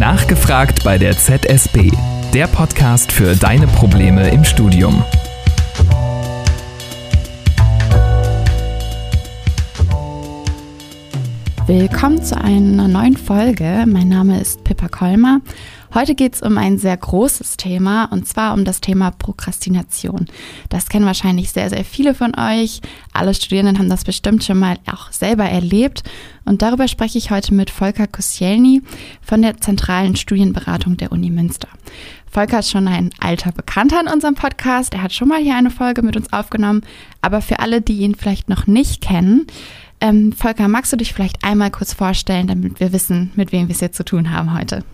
Nachgefragt bei der ZSB, der Podcast für deine Probleme im Studium. Willkommen zu einer neuen Folge. Mein Name ist Pippa Kolmer. Heute geht es um ein sehr großes Thema und zwar um das Thema Prokrastination. Das kennen wahrscheinlich sehr, sehr viele von euch. Alle Studierenden haben das bestimmt schon mal auch selber erlebt. Und darüber spreche ich heute mit Volker Kosielny von der Zentralen Studienberatung der Uni Münster. Volker ist schon ein alter Bekannter in unserem Podcast. Er hat schon mal hier eine Folge mit uns aufgenommen. Aber für alle, die ihn vielleicht noch nicht kennen, ähm, Volker, magst du dich vielleicht einmal kurz vorstellen, damit wir wissen, mit wem wir es jetzt zu tun haben heute?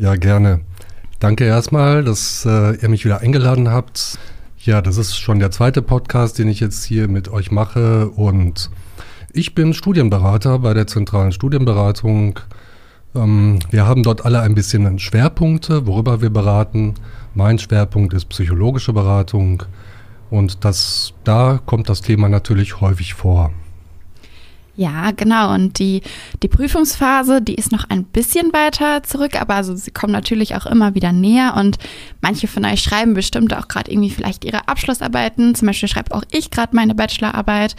Ja, gerne. Danke erstmal, dass äh, ihr mich wieder eingeladen habt. Ja, das ist schon der zweite Podcast, den ich jetzt hier mit euch mache. Und ich bin Studienberater bei der zentralen Studienberatung. Ähm, wir haben dort alle ein bisschen Schwerpunkte, worüber wir beraten. Mein Schwerpunkt ist psychologische Beratung. Und das, da kommt das Thema natürlich häufig vor. Ja, genau. Und die, die Prüfungsphase, die ist noch ein bisschen weiter zurück, aber also sie kommen natürlich auch immer wieder näher. Und manche von euch schreiben bestimmt auch gerade irgendwie vielleicht ihre Abschlussarbeiten. Zum Beispiel schreibe auch ich gerade meine Bachelorarbeit.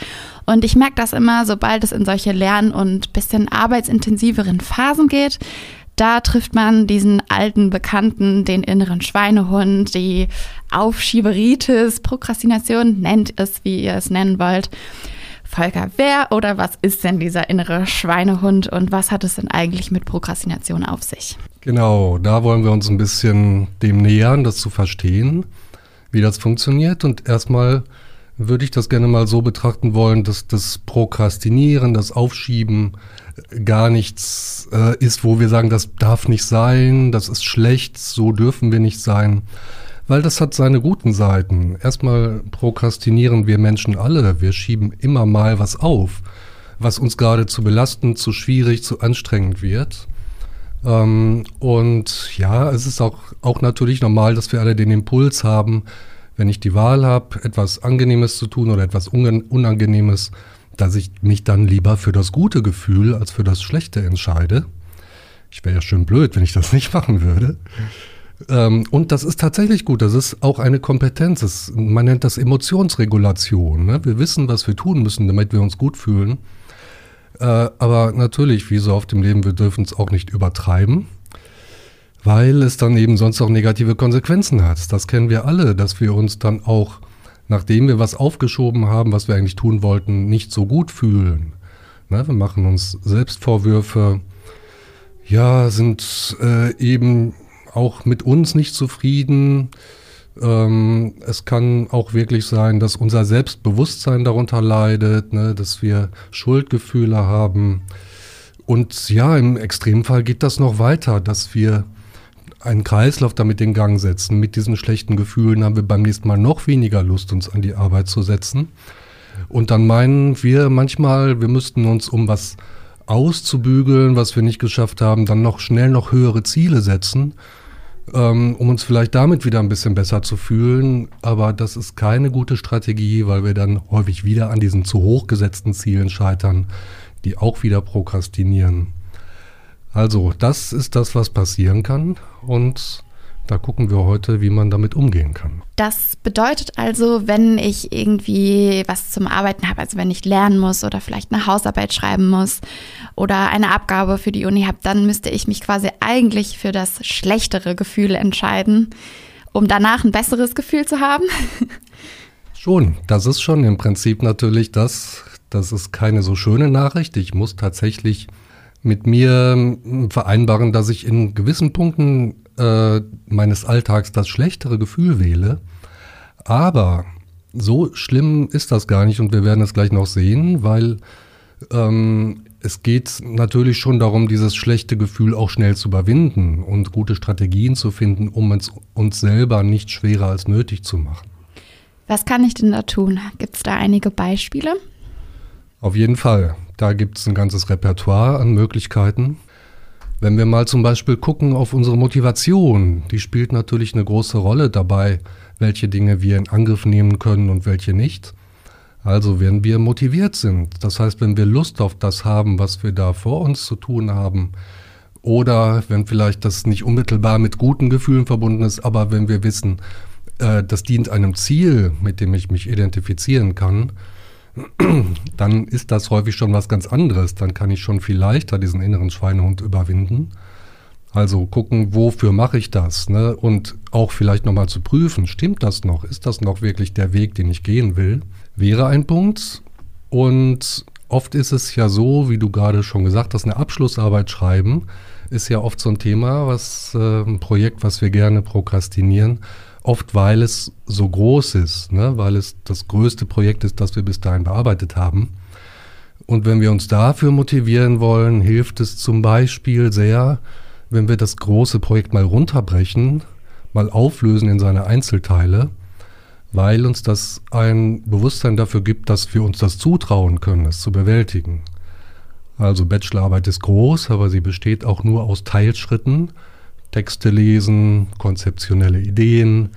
Und ich merke das immer, sobald es in solche lern- und bisschen arbeitsintensiveren Phasen geht, da trifft man diesen alten Bekannten, den inneren Schweinehund, die Aufschieberitis, Prokrastination, nennt es, wie ihr es nennen wollt. Volker, wer oder was ist denn dieser innere Schweinehund und was hat es denn eigentlich mit Prokrastination auf sich? Genau, da wollen wir uns ein bisschen dem nähern, das zu verstehen, wie das funktioniert. Und erstmal würde ich das gerne mal so betrachten wollen, dass das Prokrastinieren, das Aufschieben gar nichts äh, ist, wo wir sagen, das darf nicht sein, das ist schlecht, so dürfen wir nicht sein weil das hat seine guten Seiten. Erstmal prokrastinieren wir Menschen alle. Wir schieben immer mal was auf, was uns gerade zu belastend, zu schwierig, zu anstrengend wird. Ähm, und ja, es ist auch, auch natürlich normal, dass wir alle den Impuls haben, wenn ich die Wahl habe, etwas Angenehmes zu tun oder etwas Unangenehmes, dass ich mich dann lieber für das gute Gefühl als für das schlechte entscheide. Ich wäre ja schön blöd, wenn ich das nicht machen würde. Ähm, und das ist tatsächlich gut. Das ist auch eine Kompetenz. Das, man nennt das Emotionsregulation. Ne? Wir wissen, was wir tun müssen, damit wir uns gut fühlen. Äh, aber natürlich, wie so oft im Leben, wir dürfen es auch nicht übertreiben, weil es dann eben sonst auch negative Konsequenzen hat. Das kennen wir alle, dass wir uns dann auch, nachdem wir was aufgeschoben haben, was wir eigentlich tun wollten, nicht so gut fühlen. Ne? Wir machen uns Selbstvorwürfe. Ja, sind äh, eben auch mit uns nicht zufrieden. Ähm, es kann auch wirklich sein, dass unser Selbstbewusstsein darunter leidet, ne, dass wir Schuldgefühle haben. Und ja, im Extremfall geht das noch weiter, dass wir einen Kreislauf damit in Gang setzen. Mit diesen schlechten Gefühlen haben wir beim nächsten Mal noch weniger Lust, uns an die Arbeit zu setzen. Und dann meinen wir manchmal, wir müssten uns, um was auszubügeln, was wir nicht geschafft haben, dann noch schnell noch höhere Ziele setzen ähm, um uns vielleicht damit wieder ein bisschen besser zu fühlen. Aber das ist keine gute Strategie, weil wir dann häufig wieder an diesen zu hoch gesetzten Zielen scheitern, die auch wieder prokrastinieren. Also, das ist das, was passieren kann. Und da gucken wir heute, wie man damit umgehen kann. Das bedeutet also, wenn ich irgendwie was zum Arbeiten habe, also wenn ich lernen muss oder vielleicht eine Hausarbeit schreiben muss oder eine Abgabe für die Uni habe, dann müsste ich mich quasi eigentlich für das schlechtere Gefühl entscheiden, um danach ein besseres Gefühl zu haben. Schon, das ist schon im Prinzip natürlich das, das ist keine so schöne Nachricht. Ich muss tatsächlich mit mir vereinbaren, dass ich in gewissen Punkten äh, meines Alltags das schlechtere Gefühl wähle. Aber so schlimm ist das gar nicht und wir werden es gleich noch sehen, weil ähm, es geht natürlich schon darum, dieses schlechte Gefühl auch schnell zu überwinden und gute Strategien zu finden, um es uns selber nicht schwerer als nötig zu machen. Was kann ich denn da tun? Gibt es da einige Beispiele? Auf jeden Fall. Da gibt es ein ganzes Repertoire an Möglichkeiten. Wenn wir mal zum Beispiel gucken auf unsere Motivation, die spielt natürlich eine große Rolle dabei, welche Dinge wir in Angriff nehmen können und welche nicht. Also wenn wir motiviert sind, das heißt, wenn wir Lust auf das haben, was wir da vor uns zu tun haben, Oder wenn vielleicht das nicht unmittelbar mit guten Gefühlen verbunden ist, aber wenn wir wissen, äh, das dient einem Ziel, mit dem ich mich identifizieren kann, dann ist das häufig schon was ganz anderes. Dann kann ich schon viel leichter diesen inneren Schweinehund überwinden. Also gucken, wofür mache ich das? Ne? Und auch vielleicht nochmal zu prüfen, stimmt das noch? Ist das noch wirklich der Weg, den ich gehen will? Wäre ein Punkt. Und oft ist es ja so, wie du gerade schon gesagt hast, eine Abschlussarbeit schreiben ist ja oft so ein Thema, was äh, ein Projekt, was wir gerne prokrastinieren. Oft, weil es so groß ist, ne? weil es das größte Projekt ist, das wir bis dahin bearbeitet haben. Und wenn wir uns dafür motivieren wollen, hilft es zum Beispiel sehr, wenn wir das große Projekt mal runterbrechen, mal auflösen in seine Einzelteile, weil uns das ein Bewusstsein dafür gibt, dass wir uns das zutrauen können, es zu bewältigen. Also Bachelorarbeit ist groß, aber sie besteht auch nur aus Teilschritten. Texte lesen, konzeptionelle Ideen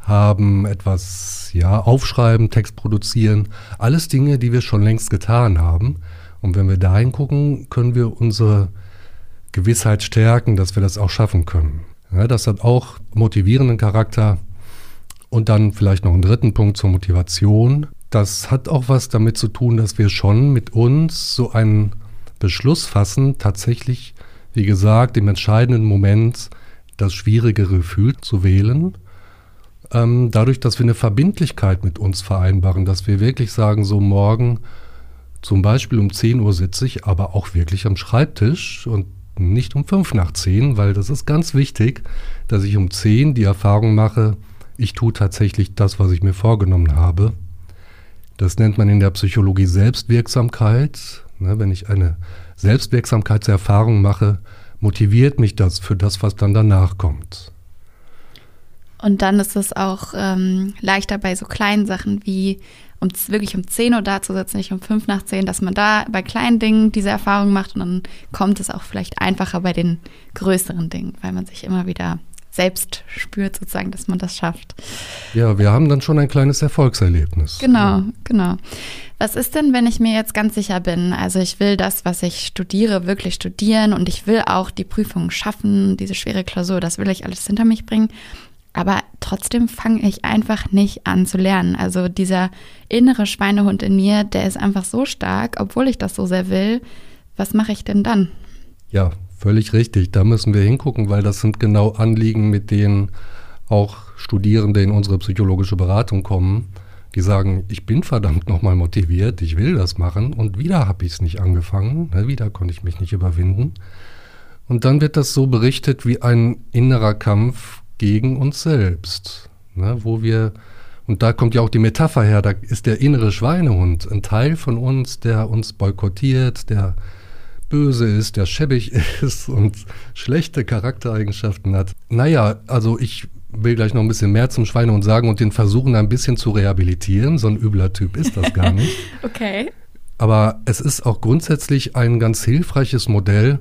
haben, etwas ja aufschreiben, Text produzieren, alles Dinge, die wir schon längst getan haben. Und wenn wir dahin gucken, können wir unsere Gewissheit stärken, dass wir das auch schaffen können. Ja, das hat auch motivierenden Charakter. Und dann vielleicht noch einen dritten Punkt zur Motivation. Das hat auch was damit zu tun, dass wir schon mit uns so einen Beschluss fassen, tatsächlich, wie gesagt, im entscheidenden Moment das schwierigere Gefühl zu wählen. Ähm, dadurch, dass wir eine Verbindlichkeit mit uns vereinbaren, dass wir wirklich sagen, so morgen zum Beispiel um 10 Uhr sitze ich aber auch wirklich am Schreibtisch und nicht um fünf nach zehn, weil das ist ganz wichtig, dass ich um zehn die Erfahrung mache, ich tue tatsächlich das, was ich mir vorgenommen habe. Das nennt man in der Psychologie Selbstwirksamkeit. Ne, wenn ich eine Selbstwirksamkeitserfahrung mache, motiviert mich das für das, was dann danach kommt. Und dann ist es auch ähm, leichter bei so kleinen Sachen wie um wirklich um 10 Uhr da zu sitzen, nicht um 5 nach 10, dass man da bei kleinen Dingen diese Erfahrung macht und dann kommt es auch vielleicht einfacher bei den größeren Dingen, weil man sich immer wieder selbst spürt, sozusagen, dass man das schafft. Ja, wir haben dann schon ein kleines Erfolgserlebnis. Genau, genau. Was ist denn, wenn ich mir jetzt ganz sicher bin? Also ich will das, was ich studiere, wirklich studieren und ich will auch die Prüfung schaffen, diese schwere Klausur, das will ich alles hinter mich bringen aber trotzdem fange ich einfach nicht an zu lernen. Also dieser innere Schweinehund in mir, der ist einfach so stark, obwohl ich das so sehr will. Was mache ich denn dann? Ja, völlig richtig. Da müssen wir hingucken, weil das sind genau Anliegen, mit denen auch Studierende in unsere psychologische Beratung kommen, die sagen, ich bin verdammt nochmal motiviert, ich will das machen und wieder habe ich es nicht angefangen, ne, wieder konnte ich mich nicht überwinden. Und dann wird das so berichtet wie ein innerer Kampf gegen uns selbst, ne, wo wir, und da kommt ja auch die Metapher her, da ist der innere Schweinehund ein Teil von uns, der uns boykottiert, der böse ist, der schäbig ist und schlechte Charaktereigenschaften hat. Naja, also ich will gleich noch ein bisschen mehr zum Schweinehund sagen und den versuchen ein bisschen zu rehabilitieren. So ein übler Typ ist das gar nicht. okay. Aber es ist auch grundsätzlich ein ganz hilfreiches Modell,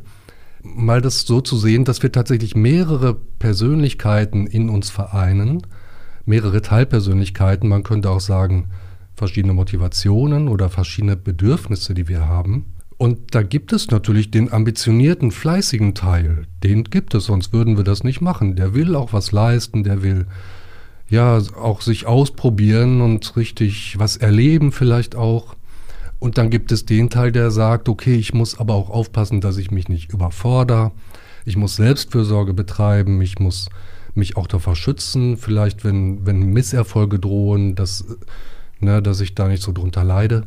mal das so zu sehen, dass wir tatsächlich mehrere Persönlichkeiten in uns vereinen, mehrere Teilpersönlichkeiten, man könnte auch sagen, verschiedene Motivationen oder verschiedene Bedürfnisse, die wir haben. Und da gibt es natürlich den ambitionierten, fleißigen Teil. Den gibt es, sonst würden wir das nicht machen. Der will auch was leisten, der will ja auch sich ausprobieren und richtig was erleben vielleicht auch. Und dann gibt es den Teil, der sagt, okay, ich muss aber auch aufpassen, dass ich mich nicht überfordere. Ich muss Selbstfürsorge betreiben, ich muss mich auch davor schützen, vielleicht wenn, wenn Misserfolge drohen, dass, ne, dass ich da nicht so drunter leide.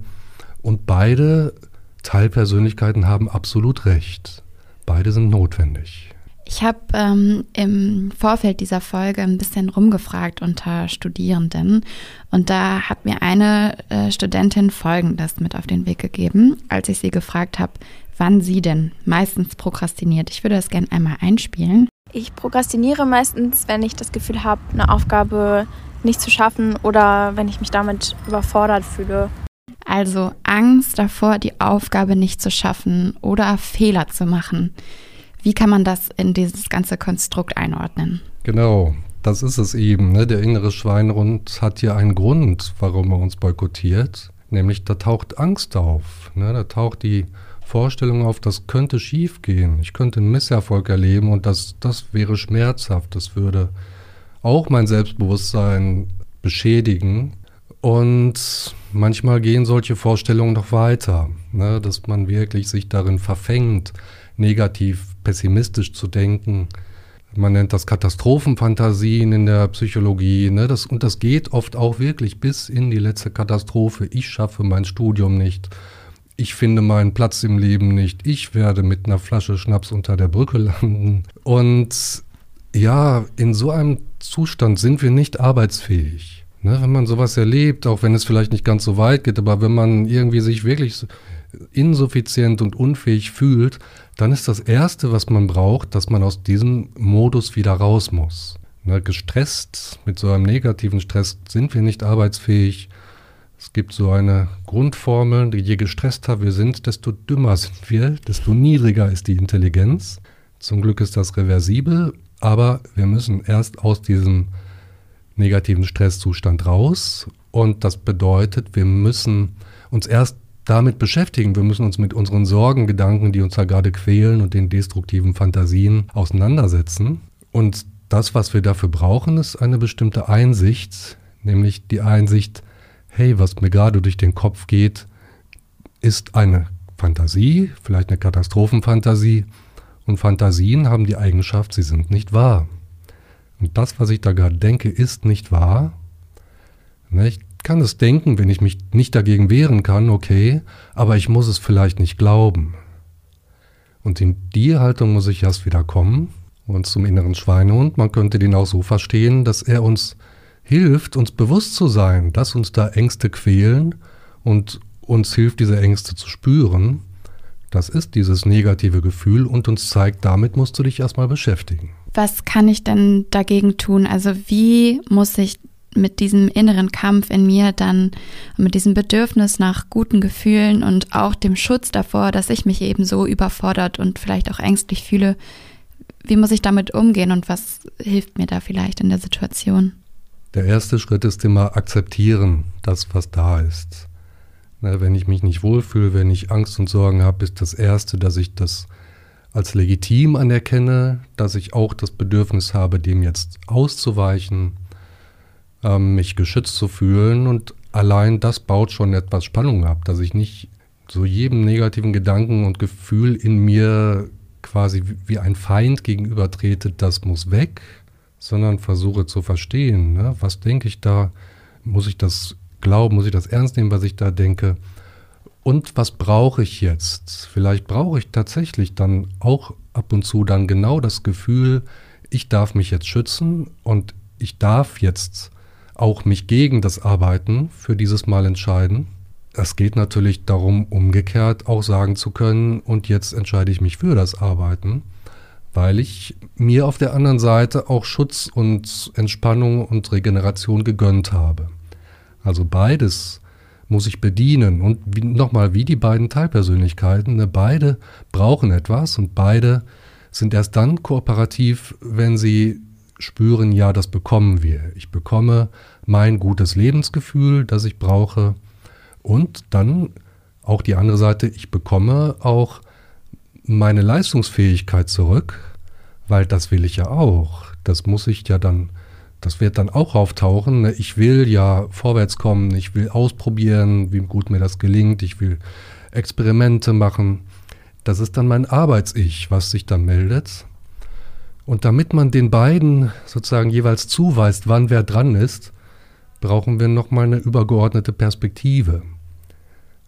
Und beide Teilpersönlichkeiten haben absolut recht. Beide sind notwendig. Ich habe ähm, im Vorfeld dieser Folge ein bisschen rumgefragt unter Studierenden und da hat mir eine äh, Studentin Folgendes mit auf den Weg gegeben, als ich sie gefragt habe, wann sie denn meistens prokrastiniert. Ich würde das gerne einmal einspielen. Ich prokrastiniere meistens, wenn ich das Gefühl habe, eine Aufgabe nicht zu schaffen oder wenn ich mich damit überfordert fühle. Also Angst davor, die Aufgabe nicht zu schaffen oder Fehler zu machen. Wie kann man das in dieses ganze Konstrukt einordnen? Genau, das ist es eben. Ne? Der innere Schweinehund hat hier einen Grund, warum er uns boykottiert. Nämlich da taucht Angst auf. Ne? Da taucht die Vorstellungen auf, das könnte schiefgehen. Ich könnte einen Misserfolg erleben und das, das wäre schmerzhaft. Das würde auch mein Selbstbewusstsein beschädigen. Und manchmal gehen solche Vorstellungen noch weiter, ne, dass man wirklich sich darin verfängt, negativ, pessimistisch zu denken. Man nennt das Katastrophenfantasien in der Psychologie. Ne, das, und das geht oft auch wirklich bis in die letzte Katastrophe. Ich schaffe mein Studium nicht. Ich finde meinen Platz im Leben nicht. Ich werde mit einer Flasche Schnaps unter der Brücke landen. Und ja, in so einem Zustand sind wir nicht arbeitsfähig. Ne, wenn man sowas erlebt, auch wenn es vielleicht nicht ganz so weit geht, aber wenn man irgendwie sich wirklich insuffizient und unfähig fühlt, dann ist das Erste, was man braucht, dass man aus diesem Modus wieder raus muss. Ne, gestresst, mit so einem negativen Stress sind wir nicht arbeitsfähig. Es gibt so eine Grundformel, je gestresster wir sind, desto dümmer sind wir, desto niedriger ist die Intelligenz. Zum Glück ist das reversibel, aber wir müssen erst aus diesem negativen Stresszustand raus. Und das bedeutet, wir müssen uns erst damit beschäftigen. Wir müssen uns mit unseren Sorgen, Gedanken, die uns da gerade quälen und den destruktiven Fantasien auseinandersetzen. Und das, was wir dafür brauchen, ist eine bestimmte Einsicht, nämlich die Einsicht, hey, was mir gerade durch den Kopf geht, ist eine Fantasie, vielleicht eine Katastrophenfantasie. Und Fantasien haben die Eigenschaft, sie sind nicht wahr. Und das, was ich da gerade denke, ist nicht wahr. Ne, ich kann es denken, wenn ich mich nicht dagegen wehren kann, okay, aber ich muss es vielleicht nicht glauben. Und in die Haltung muss ich erst wieder kommen und zum inneren Schweinehund. Man könnte den auch so verstehen, dass er uns hilft, uns bewusst zu sein, dass uns da Ängste quälen und uns hilft, diese Ängste zu spüren. Das ist dieses negative Gefühl und uns zeigt, damit musst du dich erstmal beschäftigen was kann ich denn dagegen tun? Also wie muss ich mit diesem inneren Kampf in mir dann, mit diesem Bedürfnis nach guten Gefühlen und auch dem Schutz davor, dass ich mich eben so überfordert und vielleicht auch ängstlich fühle, wie muss ich damit umgehen und was hilft mir da vielleicht in der Situation? Der erste Schritt ist immer akzeptieren, das, was da ist. wenn ich mich nicht wohlfühle, wenn ich Angst und Sorgen habe, ist das Erste, dass ich das als legitim anerkenne, dass ich auch das Bedürfnis habe, dem jetzt auszuweichen, ähm, mich geschützt zu fühlen. Und allein das baut schon etwas Spannung ab, dass ich nicht so jedem negativen Gedanken und Gefühl in mir quasi wie ein Feind gegenübertrete, das muss weg, sondern versuche zu verstehen, ne? was denke ich da, muss ich das glauben, muss ich das ernst nehmen, was ich da denke und was brauche ich jetzt? Vielleicht brauche ich tatsächlich dann auch ab und zu dann genau das Gefühl, ich darf mich jetzt schützen und ich darf jetzt auch mich gegen das Arbeiten für dieses Mal entscheiden. Es geht natürlich darum, umgekehrt auch sagen zu können, und jetzt entscheide ich mich für das Arbeiten, weil ich mir auf der anderen Seite auch Schutz und Entspannung und Regeneration gegönnt habe. Also beides muss ich bedienen. Und nochmal, wie die beiden Teilpersönlichkeiten, ne, beide brauchen etwas und beide sind erst dann kooperativ, wenn sie spüren, ja, das bekommen wir. Ich bekomme mein gutes Lebensgefühl, das ich brauche. Und dann auch die andere Seite, ich bekomme auch meine Leistungsfähigkeit zurück, weil das will ich ja auch. Das muss ich ja dann das wird dann auch auftauchen. Ich will ja vorwärts kommen, ich will ausprobieren, wie gut mir das gelingt, ich will Experimente machen. Das ist dann mein Arbeits-Ich, was sich dann meldet. Und damit man den beiden sozusagen jeweils zuweist, wann wer dran ist, brauchen wir nochmal eine übergeordnete Perspektive.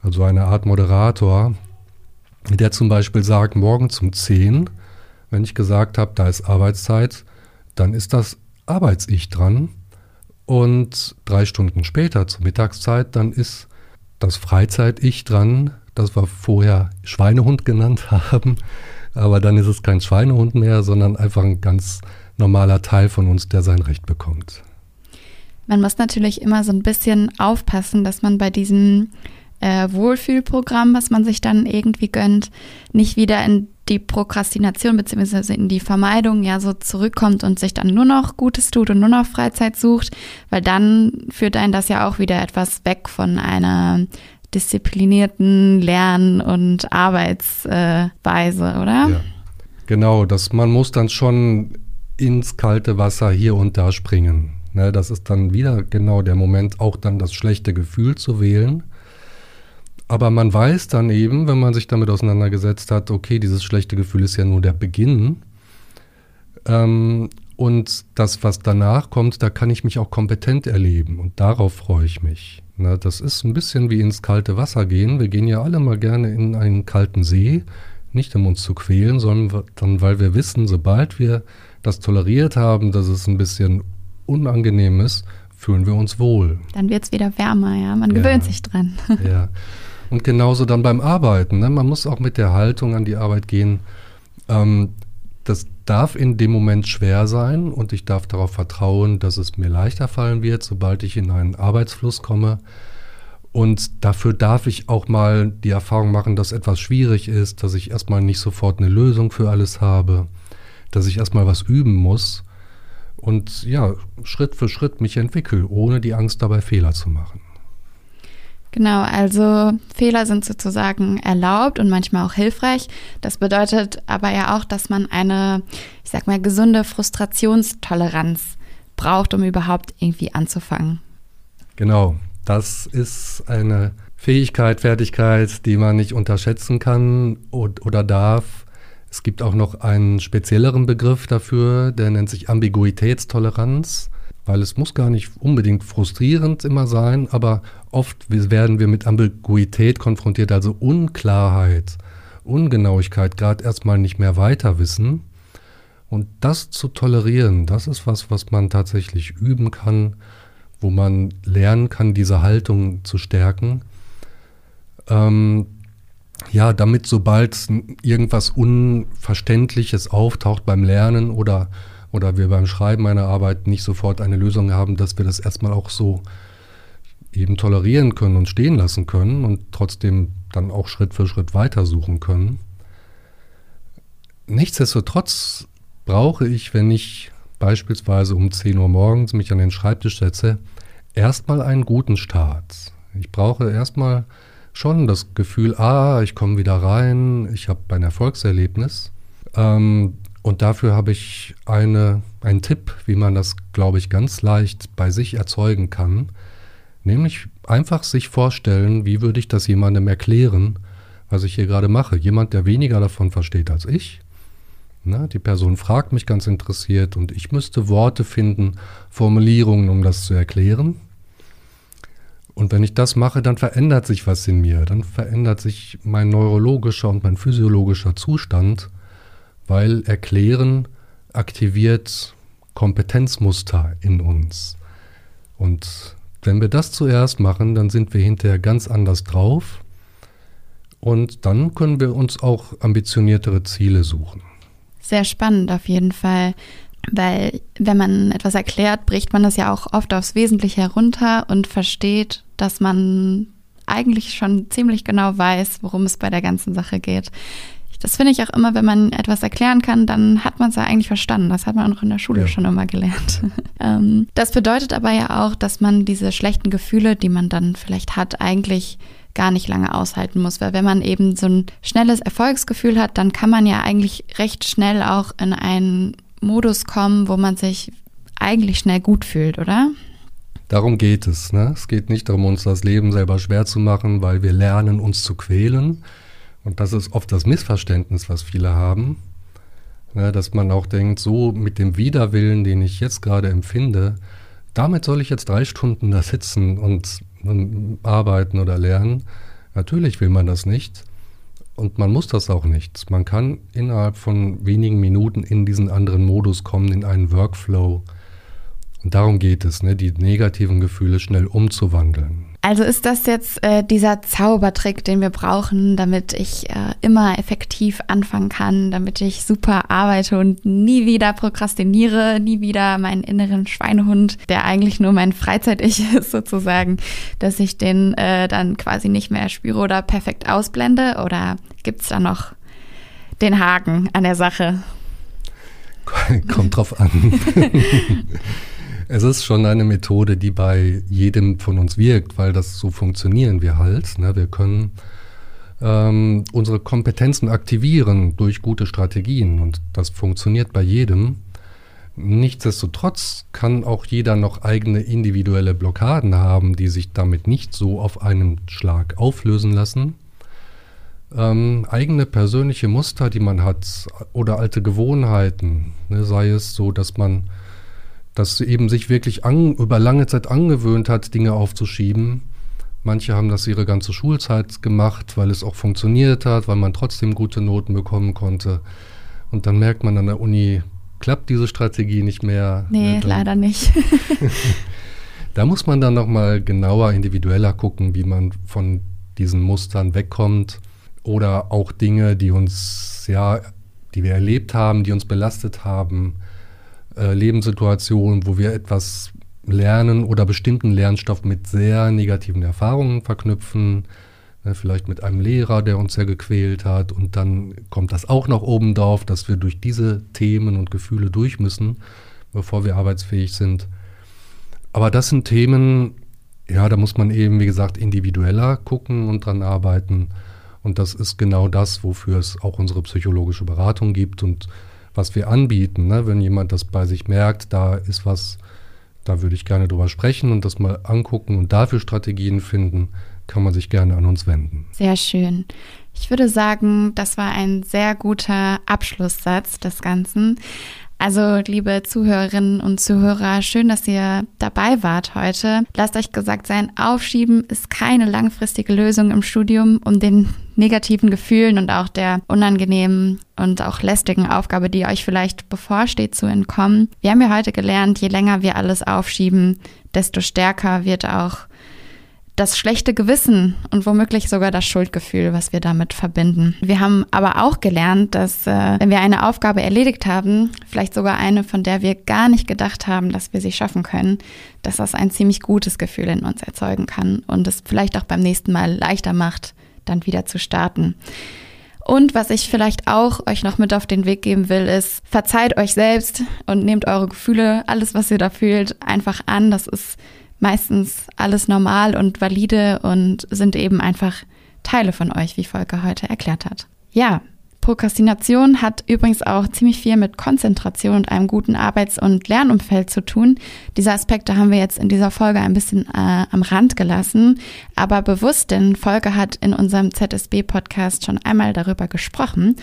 Also eine Art Moderator, der zum Beispiel sagt, morgen um 10, wenn ich gesagt habe, da ist Arbeitszeit, dann ist das Arbeits-Ich dran und drei Stunden später zur Mittagszeit, dann ist das Freizeit-Ich dran, das wir vorher Schweinehund genannt haben, aber dann ist es kein Schweinehund mehr, sondern einfach ein ganz normaler Teil von uns, der sein Recht bekommt. Man muss natürlich immer so ein bisschen aufpassen, dass man bei diesem äh, Wohlfühlprogramm, was man sich dann irgendwie gönnt, nicht wieder in die Prokrastination bzw. in die Vermeidung ja so zurückkommt und sich dann nur noch Gutes tut und nur noch Freizeit sucht, weil dann führt einen das ja auch wieder etwas weg von einer disziplinierten Lern- und Arbeitsweise, oder? Ja. Genau, dass man muss dann schon ins kalte Wasser hier und da springen. Ne, das ist dann wieder genau der Moment, auch dann das schlechte Gefühl zu wählen. Aber man weiß dann eben, wenn man sich damit auseinandergesetzt hat, okay, dieses schlechte Gefühl ist ja nur der Beginn. Ähm, und das, was danach kommt, da kann ich mich auch kompetent erleben. Und darauf freue ich mich. Ne, das ist ein bisschen wie ins kalte Wasser gehen. Wir gehen ja alle mal gerne in einen kalten See, nicht um uns zu quälen, sondern dann, weil wir wissen, sobald wir das toleriert haben, dass es ein bisschen unangenehm ist, fühlen wir uns wohl. Dann wird es wieder wärmer, ja. Man ja. gewöhnt sich dran. Ja. Und genauso dann beim Arbeiten. Ne? Man muss auch mit der Haltung an die Arbeit gehen. Ähm, das darf in dem Moment schwer sein und ich darf darauf vertrauen, dass es mir leichter fallen wird, sobald ich in einen Arbeitsfluss komme. Und dafür darf ich auch mal die Erfahrung machen, dass etwas schwierig ist, dass ich erstmal nicht sofort eine Lösung für alles habe, dass ich erstmal was üben muss und ja, Schritt für Schritt mich entwickle, ohne die Angst dabei Fehler zu machen. Genau, also Fehler sind sozusagen erlaubt und manchmal auch hilfreich. Das bedeutet aber ja auch, dass man eine, ich sag mal, gesunde Frustrationstoleranz braucht, um überhaupt irgendwie anzufangen. Genau, das ist eine Fähigkeit, Fertigkeit, die man nicht unterschätzen kann oder darf. Es gibt auch noch einen spezielleren Begriff dafür, der nennt sich Ambiguitätstoleranz weil es muss gar nicht unbedingt frustrierend immer sein, aber oft werden wir mit Ambiguität konfrontiert, also Unklarheit, Ungenauigkeit, gerade erstmal nicht mehr weiter wissen. Und das zu tolerieren, das ist was, was man tatsächlich üben kann, wo man lernen kann, diese Haltung zu stärken. Ähm, ja, damit sobald irgendwas Unverständliches auftaucht beim Lernen oder oder wir beim Schreiben einer Arbeit nicht sofort eine Lösung haben, dass wir das erstmal auch so eben tolerieren können und stehen lassen können und trotzdem dann auch Schritt für Schritt weitersuchen können. Nichtsdestotrotz brauche ich, wenn ich beispielsweise um 10 Uhr morgens mich an den Schreibtisch setze, erstmal einen guten Start. Ich brauche erstmal schon das Gefühl, ah, ich komme wieder rein, ich habe ein Erfolgserlebnis. Ähm, und dafür habe ich eine, einen Tipp, wie man das, glaube ich, ganz leicht bei sich erzeugen kann. Nämlich einfach sich vorstellen, wie würde ich das jemandem erklären, was ich hier gerade mache. Jemand, der weniger davon versteht als ich. Na, die Person fragt mich ganz interessiert und ich müsste Worte finden, Formulierungen, um das zu erklären. Und wenn ich das mache, dann verändert sich was in mir. Dann verändert sich mein neurologischer und mein physiologischer Zustand weil Erklären aktiviert Kompetenzmuster in uns. Und wenn wir das zuerst machen, dann sind wir hinterher ganz anders drauf und dann können wir uns auch ambitioniertere Ziele suchen. Sehr spannend auf jeden Fall, weil wenn man etwas erklärt, bricht man das ja auch oft aufs Wesentliche herunter und versteht, dass man eigentlich schon ziemlich genau weiß, worum es bei der ganzen Sache geht. Das finde ich auch immer, wenn man etwas erklären kann, dann hat man es ja eigentlich verstanden. Das hat man auch in der Schule ja. schon immer gelernt. ähm, das bedeutet aber ja auch, dass man diese schlechten Gefühle, die man dann vielleicht hat, eigentlich gar nicht lange aushalten muss. Weil wenn man eben so ein schnelles Erfolgsgefühl hat, dann kann man ja eigentlich recht schnell auch in einen Modus kommen, wo man sich eigentlich schnell gut fühlt, oder? Darum geht es. Ne? Es geht nicht darum, uns das Leben selber schwer zu machen, weil wir lernen, uns zu quälen, und das ist oft das Missverständnis, was viele haben, ne, dass man auch denkt, so mit dem Widerwillen, den ich jetzt gerade empfinde, damit soll ich jetzt drei Stunden da sitzen und, und arbeiten oder lernen. Natürlich will man das nicht. Und man muss das auch nicht. Man kann innerhalb von wenigen Minuten in diesen anderen Modus kommen, in einen Workflow. Und darum geht es, ne, die negativen Gefühle schnell umzuwandeln. Also ist das jetzt äh, dieser Zaubertrick, den wir brauchen, damit ich äh, immer effektiv anfangen kann, damit ich super arbeite und nie wieder prokrastiniere, nie wieder meinen inneren Schweinehund, der eigentlich nur mein Freizeit-Ich ist sozusagen, dass ich den äh, dann quasi nicht mehr spüre oder perfekt ausblende? Oder gibt es da noch den Haken an der Sache? Kommt drauf an. Es ist schon eine Methode, die bei jedem von uns wirkt, weil das so funktionieren wir halt. Ne? Wir können ähm, unsere Kompetenzen aktivieren durch gute Strategien und das funktioniert bei jedem. Nichtsdestotrotz kann auch jeder noch eigene individuelle Blockaden haben, die sich damit nicht so auf einen Schlag auflösen lassen. Ähm, eigene persönliche Muster, die man hat, oder alte Gewohnheiten, ne, sei es so, dass man dass eben sich wirklich an, über lange Zeit angewöhnt hat, Dinge aufzuschieben. Manche haben das ihre ganze Schulzeit gemacht, weil es auch funktioniert hat, weil man trotzdem gute Noten bekommen konnte. Und dann merkt man an der Uni, klappt diese Strategie nicht mehr. Nee, dann, leider nicht. da muss man dann nochmal genauer, individueller gucken, wie man von diesen Mustern wegkommt. Oder auch Dinge, die uns, ja, die wir erlebt haben, die uns belastet haben, äh, Lebenssituationen, wo wir etwas lernen oder bestimmten Lernstoff mit sehr negativen Erfahrungen verknüpfen, ne, vielleicht mit einem Lehrer, der uns sehr gequält hat und dann kommt das auch noch oben drauf, dass wir durch diese Themen und Gefühle durch müssen, bevor wir arbeitsfähig sind. Aber das sind Themen, ja, da muss man eben, wie gesagt, individueller gucken und dran arbeiten. Und das ist genau das, wofür es auch unsere psychologische Beratung gibt und was wir anbieten. Ne? Wenn jemand das bei sich merkt, da ist was, da würde ich gerne drüber sprechen und das mal angucken und dafür Strategien finden, kann man sich gerne an uns wenden. Sehr schön. Ich würde sagen, das war ein sehr guter Abschlusssatz des Ganzen. Also, liebe Zuhörerinnen und Zuhörer, schön, dass ihr dabei wart heute. Lasst euch gesagt sein, Aufschieben ist keine langfristige Lösung im Studium, um den negativen Gefühlen und auch der unangenehmen und auch lästigen Aufgabe, die euch vielleicht bevorsteht, zu entkommen. Wir haben ja heute gelernt, je länger wir alles aufschieben, desto stärker wird auch das schlechte Gewissen und womöglich sogar das Schuldgefühl, was wir damit verbinden. Wir haben aber auch gelernt, dass äh, wenn wir eine Aufgabe erledigt haben, vielleicht sogar eine, von der wir gar nicht gedacht haben, dass wir sie schaffen können, dass das ein ziemlich gutes Gefühl in uns erzeugen kann und es vielleicht auch beim nächsten Mal leichter macht, dann wieder zu starten. Und was ich vielleicht auch euch noch mit auf den Weg geben will, ist, verzeiht euch selbst und nehmt eure Gefühle, alles, was ihr da fühlt, einfach an. Das ist meistens alles normal und valide und sind eben einfach Teile von euch, wie Volker heute erklärt hat. Ja, Prokrastination hat übrigens auch ziemlich viel mit Konzentration und einem guten Arbeits- und Lernumfeld zu tun. Diese Aspekte haben wir jetzt in dieser Folge ein bisschen äh, am Rand gelassen, aber bewusst, denn Volker hat in unserem ZSB-Podcast schon einmal darüber gesprochen.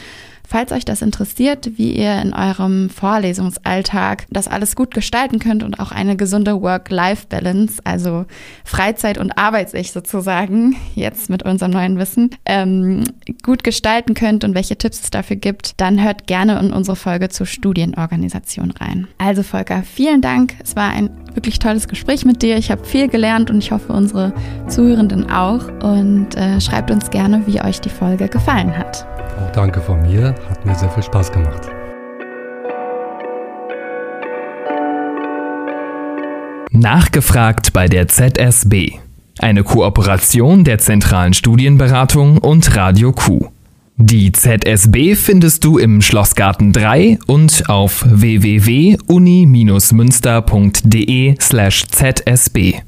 Falls euch das interessiert, wie ihr in eurem Vorlesungsalltag das alles gut gestalten könnt und auch eine gesunde Work-Life-Balance, also Freizeit und Arbeits-Ich sozusagen, jetzt mit unserem neuen Wissen, ähm, gut gestalten könnt und welche Tipps es dafür gibt, dann hört gerne in unsere Folge zur Studienorganisation rein. Also Volker, vielen Dank. Es war ein wirklich tolles Gespräch mit dir. Ich habe viel gelernt und ich hoffe, unsere Zuhörenden auch. Und äh, schreibt uns gerne, wie euch die Folge gefallen hat. Auch danke von mir, hat mir sehr viel Spaß gemacht. Nachgefragt bei der ZSB. Eine Kooperation der Zentralen Studienberatung und Radio Q. Die ZSB findest du im Schlossgarten 3 und auf www.uni-münster.de/zsb.